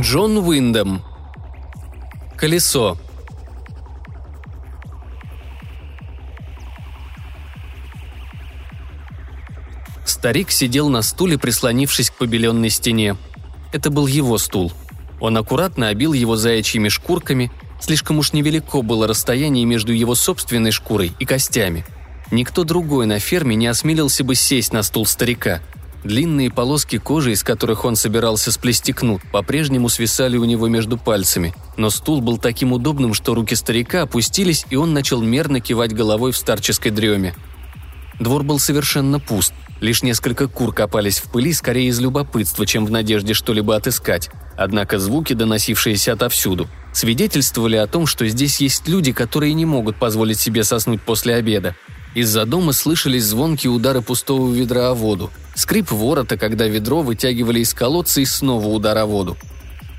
Джон Уиндом. Колесо. Старик сидел на стуле, прислонившись к побеленной стене. Это был его стул. Он аккуратно обил его заячьими шкурками, слишком уж невелико было расстояние между его собственной шкурой и костями. Никто другой на ферме не осмелился бы сесть на стул старика. Длинные полоски кожи, из которых он собирался сплести кнут, по-прежнему свисали у него между пальцами, но стул был таким удобным, что руки старика опустились, и он начал мерно кивать головой в старческой дреме. Двор был совершенно пуст – Лишь несколько кур копались в пыли скорее из любопытства, чем в надежде что-либо отыскать. Однако звуки, доносившиеся отовсюду, свидетельствовали о том, что здесь есть люди, которые не могут позволить себе соснуть после обеда. Из-за дома слышались звонкие удары пустого ведра о воду, скрип ворота, когда ведро вытягивали из колодца и снова удар о воду.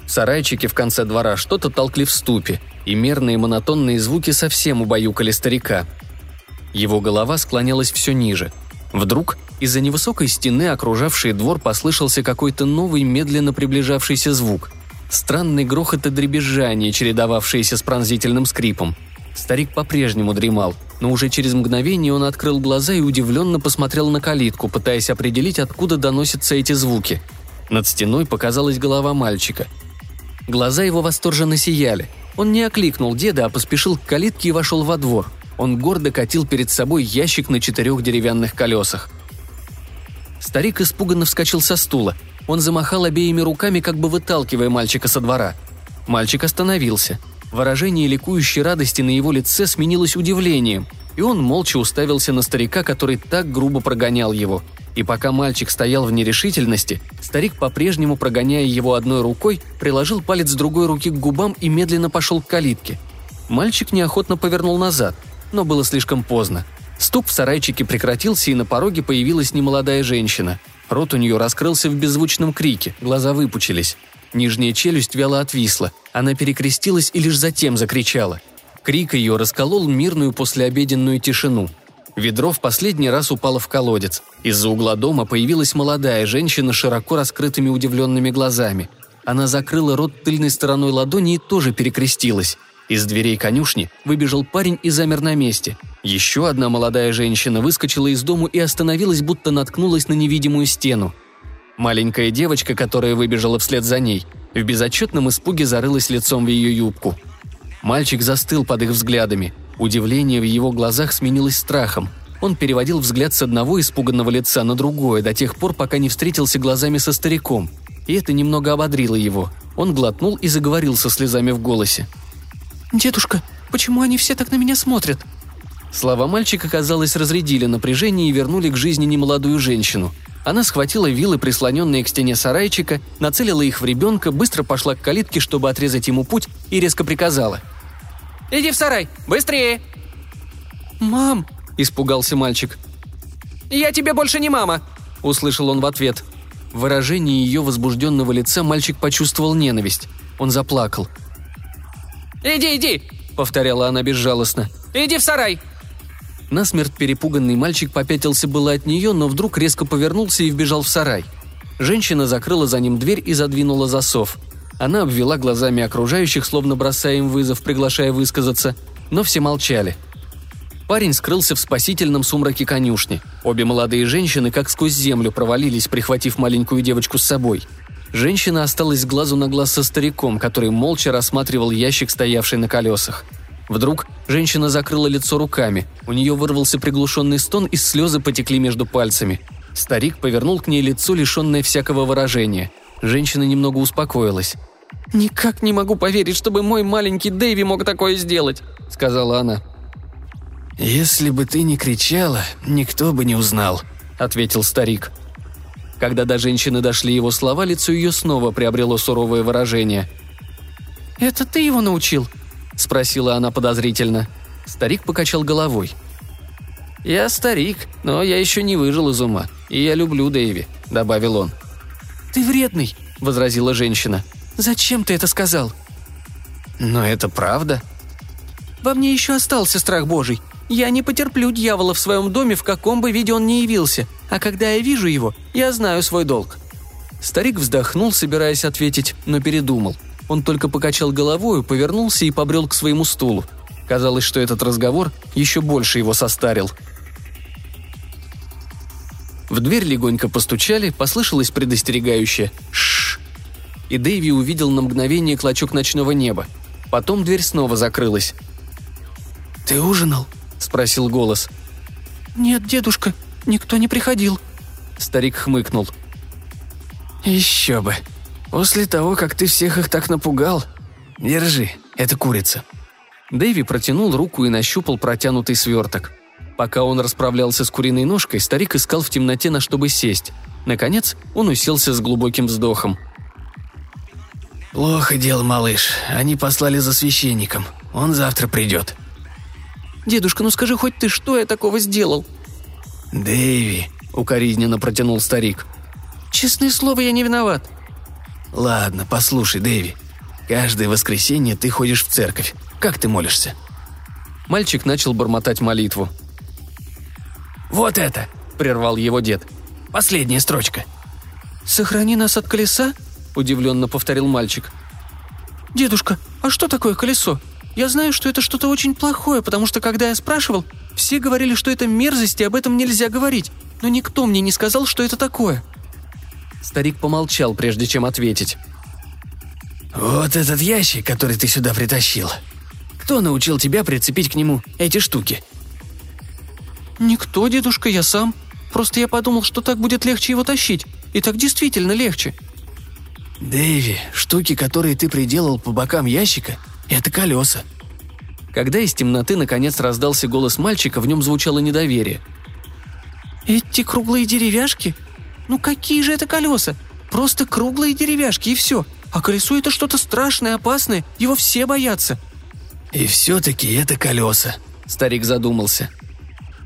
Сарайчики в конце двора что-то толкли в ступе, и мерные монотонные звуки совсем убаюкали старика. Его голова склонялась все ниже. Вдруг из-за невысокой стены, окружавшей двор, послышался какой-то новый, медленно приближавшийся звук. Странный грохот и дребезжание, чередовавшиеся с пронзительным скрипом. Старик по-прежнему дремал, но уже через мгновение он открыл глаза и удивленно посмотрел на калитку, пытаясь определить, откуда доносятся эти звуки. Над стеной показалась голова мальчика. Глаза его восторженно сияли. Он не окликнул деда, а поспешил к калитке и вошел во двор. Он гордо катил перед собой ящик на четырех деревянных колесах – Старик испуганно вскочил со стула. Он замахал обеими руками, как бы выталкивая мальчика со двора. Мальчик остановился. Выражение ликующей радости на его лице сменилось удивлением, и он молча уставился на старика, который так грубо прогонял его. И пока мальчик стоял в нерешительности, старик, по-прежнему прогоняя его одной рукой, приложил палец другой руки к губам и медленно пошел к калитке. Мальчик неохотно повернул назад, но было слишком поздно. Стук в сарайчике прекратился, и на пороге появилась немолодая женщина. Рот у нее раскрылся в беззвучном крике, глаза выпучились. Нижняя челюсть вяло отвисла. Она перекрестилась и лишь затем закричала. Крик ее расколол мирную послеобеденную тишину. Ведро в последний раз упало в колодец. Из-за угла дома появилась молодая женщина с широко раскрытыми удивленными глазами. Она закрыла рот тыльной стороной ладони и тоже перекрестилась. Из дверей конюшни выбежал парень и замер на месте. Еще одна молодая женщина выскочила из дому и остановилась, будто наткнулась на невидимую стену. Маленькая девочка, которая выбежала вслед за ней, в безотчетном испуге зарылась лицом в ее юбку. Мальчик застыл под их взглядами. Удивление в его глазах сменилось страхом. Он переводил взгляд с одного испуганного лица на другое до тех пор, пока не встретился глазами со стариком. И это немного ободрило его. Он глотнул и заговорил со слезами в голосе. «Дедушка, почему они все так на меня смотрят?» Слова мальчика, казалось, разрядили напряжение и вернули к жизни немолодую женщину. Она схватила вилы, прислоненные к стене сарайчика, нацелила их в ребенка, быстро пошла к калитке, чтобы отрезать ему путь, и резко приказала. «Иди в сарай! Быстрее!» «Мам!» – испугался мальчик. «Я тебе больше не мама!» – услышал он в ответ. В выражении ее возбужденного лица мальчик почувствовал ненависть. Он заплакал. «Иди, иди!» — повторяла она безжалостно. «Иди в сарай!» Насмерть перепуганный мальчик попятился было от нее, но вдруг резко повернулся и вбежал в сарай. Женщина закрыла за ним дверь и задвинула засов. Она обвела глазами окружающих, словно бросая им вызов, приглашая высказаться, но все молчали. Парень скрылся в спасительном сумраке конюшни. Обе молодые женщины как сквозь землю провалились, прихватив маленькую девочку с собой – Женщина осталась глазу на глаз со стариком, который молча рассматривал ящик, стоявший на колесах. Вдруг женщина закрыла лицо руками, у нее вырвался приглушенный стон и слезы потекли между пальцами. Старик повернул к ней лицо, лишенное всякого выражения. Женщина немного успокоилась. «Никак не могу поверить, чтобы мой маленький Дэйви мог такое сделать», — сказала она. «Если бы ты не кричала, никто бы не узнал», — ответил старик. Когда до женщины дошли его слова, лицо ее снова приобрело суровое выражение. «Это ты его научил?» – спросила она подозрительно. Старик покачал головой. «Я старик, но я еще не выжил из ума, и я люблю Дэйви», – добавил он. «Ты вредный», – возразила женщина. «Зачем ты это сказал?» «Но это правда». «Во мне еще остался страх Божий. Я не потерплю дьявола в своем доме, в каком бы виде он ни явился. А когда я вижу его, я знаю свой долг». Старик вздохнул, собираясь ответить, но передумал. Он только покачал головою, повернулся и побрел к своему стулу. Казалось, что этот разговор еще больше его состарил. В дверь легонько постучали, послышалось предостерегающее «Шш!». И Дэйви увидел на мгновение клочок ночного неба. Потом дверь снова закрылась. «Ты ужинал?» – спросил голос. «Нет, дедушка, никто не приходил». Старик хмыкнул. «Еще бы. После того, как ты всех их так напугал. Держи, это курица». Дэйви протянул руку и нащупал протянутый сверток. Пока он расправлялся с куриной ножкой, старик искал в темноте, на чтобы сесть. Наконец, он уселся с глубоким вздохом. «Плохо дело, малыш. Они послали за священником. Он завтра придет». «Дедушка, ну скажи хоть ты, что я такого сделал?» «Дэйви», — укоризненно протянул старик. «Честное слово, я не виноват». «Ладно, послушай, Дэйви. Каждое воскресенье ты ходишь в церковь. Как ты молишься?» Мальчик начал бормотать молитву. «Вот это!» – прервал его дед. «Последняя строчка». «Сохрани нас от колеса?» – удивленно повторил мальчик. «Дедушка, а что такое колесо? Я знаю, что это что-то очень плохое, потому что когда я спрашивал, все говорили, что это мерзость и об этом нельзя говорить, но никто мне не сказал, что это такое». Старик помолчал, прежде чем ответить. «Вот этот ящик, который ты сюда притащил. Кто научил тебя прицепить к нему эти штуки?» «Никто, дедушка, я сам. Просто я подумал, что так будет легче его тащить. И так действительно легче». «Дэйви, штуки, которые ты приделал по бокам ящика, это колеса». Когда из темноты наконец раздался голос мальчика, в нем звучало недоверие. «Эти круглые деревяшки? Ну какие же это колеса? Просто круглые деревяшки и все. А колесо это что-то страшное, опасное, его все боятся». «И все-таки это колеса», — старик задумался.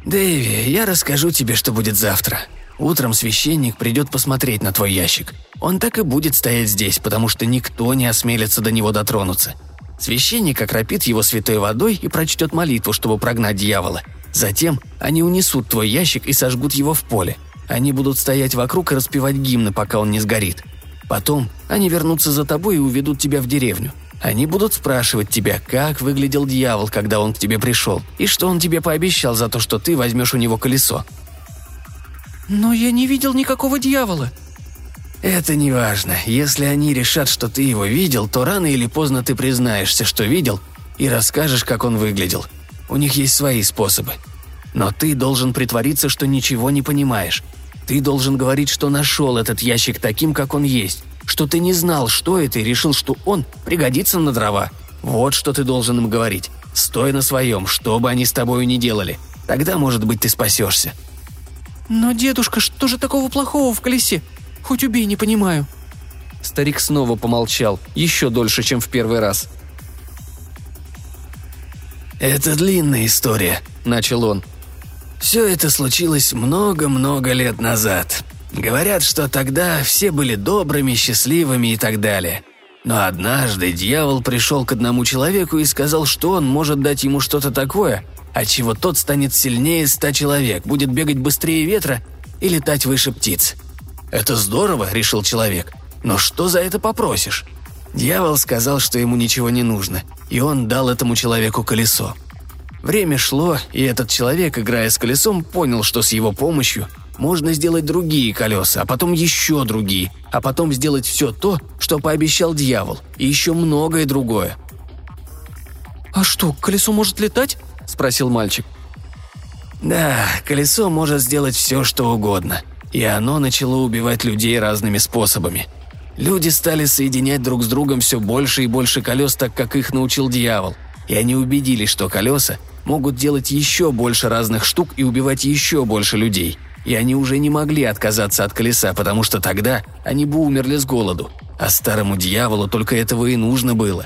«Дэйви, я расскажу тебе, что будет завтра. Утром священник придет посмотреть на твой ящик. Он так и будет стоять здесь, потому что никто не осмелится до него дотронуться. Священник окропит его святой водой и прочтет молитву, чтобы прогнать дьявола. Затем они унесут твой ящик и сожгут его в поле. Они будут стоять вокруг и распевать гимны, пока он не сгорит. Потом они вернутся за тобой и уведут тебя в деревню. Они будут спрашивать тебя, как выглядел дьявол, когда он к тебе пришел, и что он тебе пообещал за то, что ты возьмешь у него колесо. «Но я не видел никакого дьявола». «Это не важно. Если они решат, что ты его видел, то рано или поздно ты признаешься, что видел, и расскажешь, как он выглядел. У них есть свои способы. Но ты должен притвориться, что ничего не понимаешь. Ты должен говорить, что нашел этот ящик таким, как он есть, что ты не знал, что это, и решил, что он пригодится на дрова. Вот что ты должен им говорить. Стой на своем, что бы они с тобою ни делали. Тогда, может быть, ты спасешься». «Но, дедушка, что же такого плохого в колесе? Хоть убей, не понимаю». Старик снова помолчал, еще дольше, чем в первый раз. «Это длинная история», — начал он. «Все это случилось много-много лет назад. Говорят, что тогда все были добрыми, счастливыми и так далее. Но однажды дьявол пришел к одному человеку и сказал, что он может дать ему что-то такое, от чего тот станет сильнее ста человек, будет бегать быстрее ветра и летать выше птиц. «Это здорово», — решил человек. «Но что за это попросишь?» Дьявол сказал, что ему ничего не нужно, и он дал этому человеку колесо. Время шло, и этот человек, играя с колесом, понял, что с его помощью можно сделать другие колеса, а потом еще другие, а потом сделать все то, что пообещал дьявол, и еще многое другое. «А что, колесо может летать?» – спросил мальчик. «Да, колесо может сделать все, что угодно, и оно начало убивать людей разными способами. Люди стали соединять друг с другом все больше и больше колес, так как их научил дьявол, и они убедились, что колеса могут делать еще больше разных штук и убивать еще больше людей – и они уже не могли отказаться от колеса, потому что тогда они бы умерли с голоду, а старому дьяволу только этого и нужно было.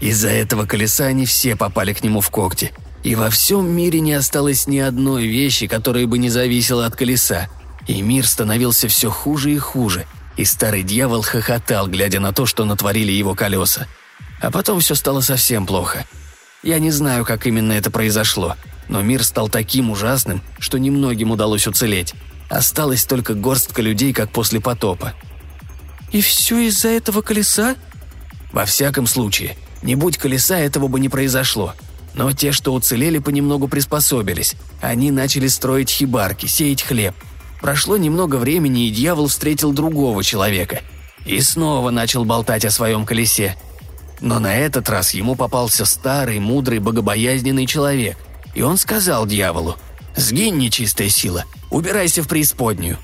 Из-за этого колеса они все попали к нему в когти, и во всем мире не осталось ни одной вещи, которая бы не зависела от колеса, и мир становился все хуже и хуже, и старый дьявол хохотал, глядя на то, что натворили его колеса. А потом все стало совсем плохо. Я не знаю, как именно это произошло – но мир стал таким ужасным, что немногим удалось уцелеть. Осталась только горстка людей, как после потопа. «И все из-за этого колеса?» «Во всяком случае, не будь колеса, этого бы не произошло. Но те, что уцелели, понемногу приспособились. Они начали строить хибарки, сеять хлеб. Прошло немного времени, и дьявол встретил другого человека. И снова начал болтать о своем колесе. Но на этот раз ему попался старый, мудрый, богобоязненный человек. И он сказал дьяволу, «Сгинь, нечистая сила, убирайся в преисподнюю».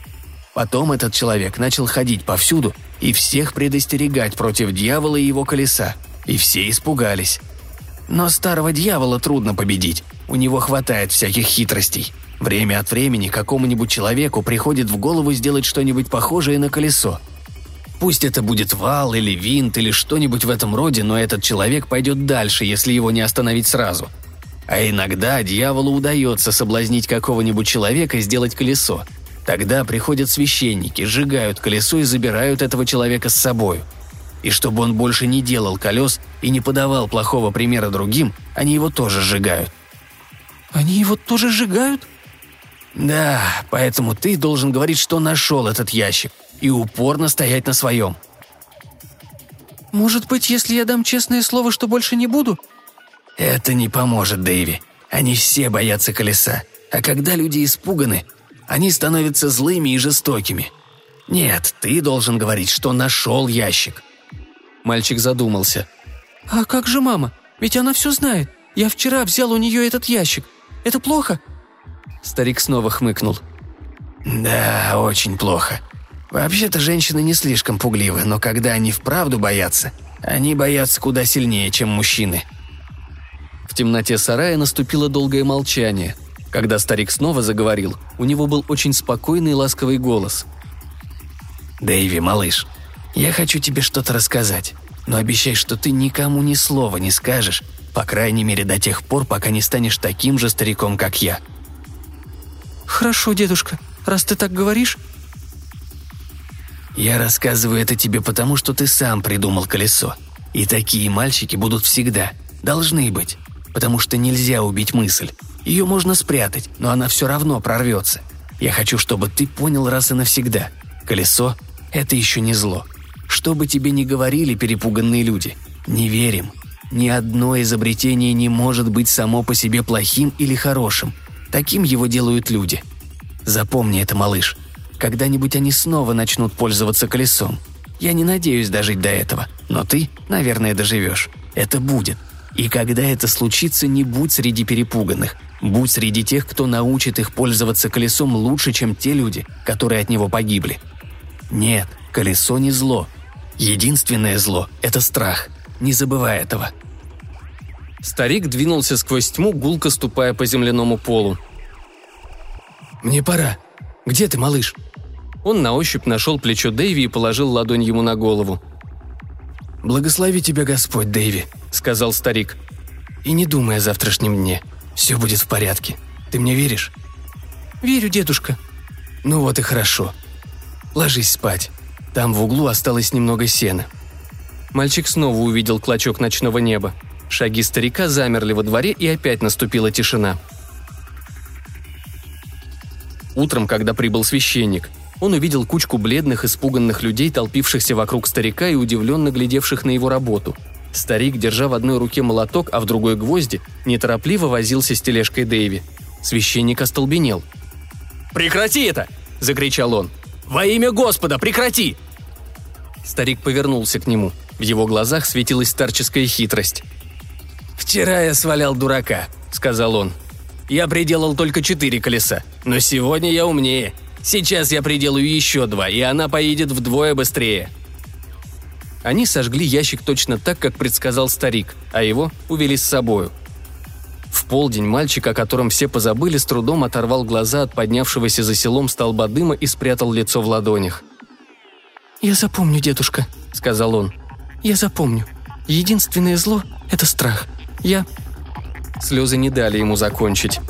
Потом этот человек начал ходить повсюду и всех предостерегать против дьявола и его колеса. И все испугались. Но старого дьявола трудно победить. У него хватает всяких хитростей. Время от времени какому-нибудь человеку приходит в голову сделать что-нибудь похожее на колесо. Пусть это будет вал или винт или что-нибудь в этом роде, но этот человек пойдет дальше, если его не остановить сразу. А иногда дьяволу удается соблазнить какого-нибудь человека сделать колесо. Тогда приходят священники, сжигают колесо и забирают этого человека с собою – и чтобы он больше не делал колес и не подавал плохого примера другим, они его тоже сжигают. Они его тоже сжигают? Да, поэтому ты должен говорить, что нашел этот ящик, и упорно стоять на своем. Может быть, если я дам честное слово, что больше не буду? Это не поможет, Дэйви. Они все боятся колеса. А когда люди испуганы, они становятся злыми и жестокими. Нет, ты должен говорить, что нашел ящик. Мальчик задумался. «А как же мама? Ведь она все знает. Я вчера взял у нее этот ящик. Это плохо?» Старик снова хмыкнул. «Да, очень плохо. Вообще-то женщины не слишком пугливы, но когда они вправду боятся, они боятся куда сильнее, чем мужчины». В темноте сарая наступило долгое молчание. Когда старик снова заговорил, у него был очень спокойный и ласковый голос. «Дэйви, малыш, я хочу тебе что-то рассказать, но обещай, что ты никому ни слова не скажешь, по крайней мере до тех пор, пока не станешь таким же стариком, как я». «Хорошо, дедушка, раз ты так говоришь...» «Я рассказываю это тебе потому, что ты сам придумал колесо. И такие мальчики будут всегда. Должны быть. Потому что нельзя убить мысль. Ее можно спрятать, но она все равно прорвется. Я хочу, чтобы ты понял раз и навсегда. Колесо – это еще не зло. Что бы тебе ни говорили перепуганные люди, не верим. Ни одно изобретение не может быть само по себе плохим или хорошим. Таким его делают люди. Запомни это, малыш. Когда-нибудь они снова начнут пользоваться колесом. Я не надеюсь дожить до этого, но ты, наверное, доживешь. Это будет. И когда это случится, не будь среди перепуганных. Будь среди тех, кто научит их пользоваться колесом лучше, чем те люди, которые от него погибли. Нет, колесо не зло, Единственное зло – это страх. Не забывай этого. Старик двинулся сквозь тьму, гулко ступая по земляному полу. «Мне пора. Где ты, малыш?» Он на ощупь нашел плечо Дэйви и положил ладонь ему на голову. «Благослови тебя Господь, Дэйви», — сказал старик. «И не думай о завтрашнем дне. Все будет в порядке. Ты мне веришь?» «Верю, дедушка». «Ну вот и хорошо. Ложись спать. Там в углу осталось немного сена. Мальчик снова увидел клочок ночного неба. Шаги старика замерли во дворе, и опять наступила тишина. Утром, когда прибыл священник, он увидел кучку бледных, испуганных людей, толпившихся вокруг старика и удивленно глядевших на его работу. Старик, держа в одной руке молоток, а в другой гвозди, неторопливо возился с тележкой Дэйви. Священник остолбенел. «Прекрати это!» – закричал он. «Во имя Господа, прекрати!» Старик повернулся к нему. В его глазах светилась старческая хитрость. «Вчера я свалял дурака», — сказал он. «Я приделал только четыре колеса, но сегодня я умнее. Сейчас я приделаю еще два, и она поедет вдвое быстрее». Они сожгли ящик точно так, как предсказал старик, а его увели с собою. В полдень мальчик, о котором все позабыли, с трудом оторвал глаза от поднявшегося за селом столба дыма и спрятал лицо в ладонях – «Я запомню, дедушка», — сказал он. «Я запомню. Единственное зло — это страх. Я...» Слезы не дали ему закончить.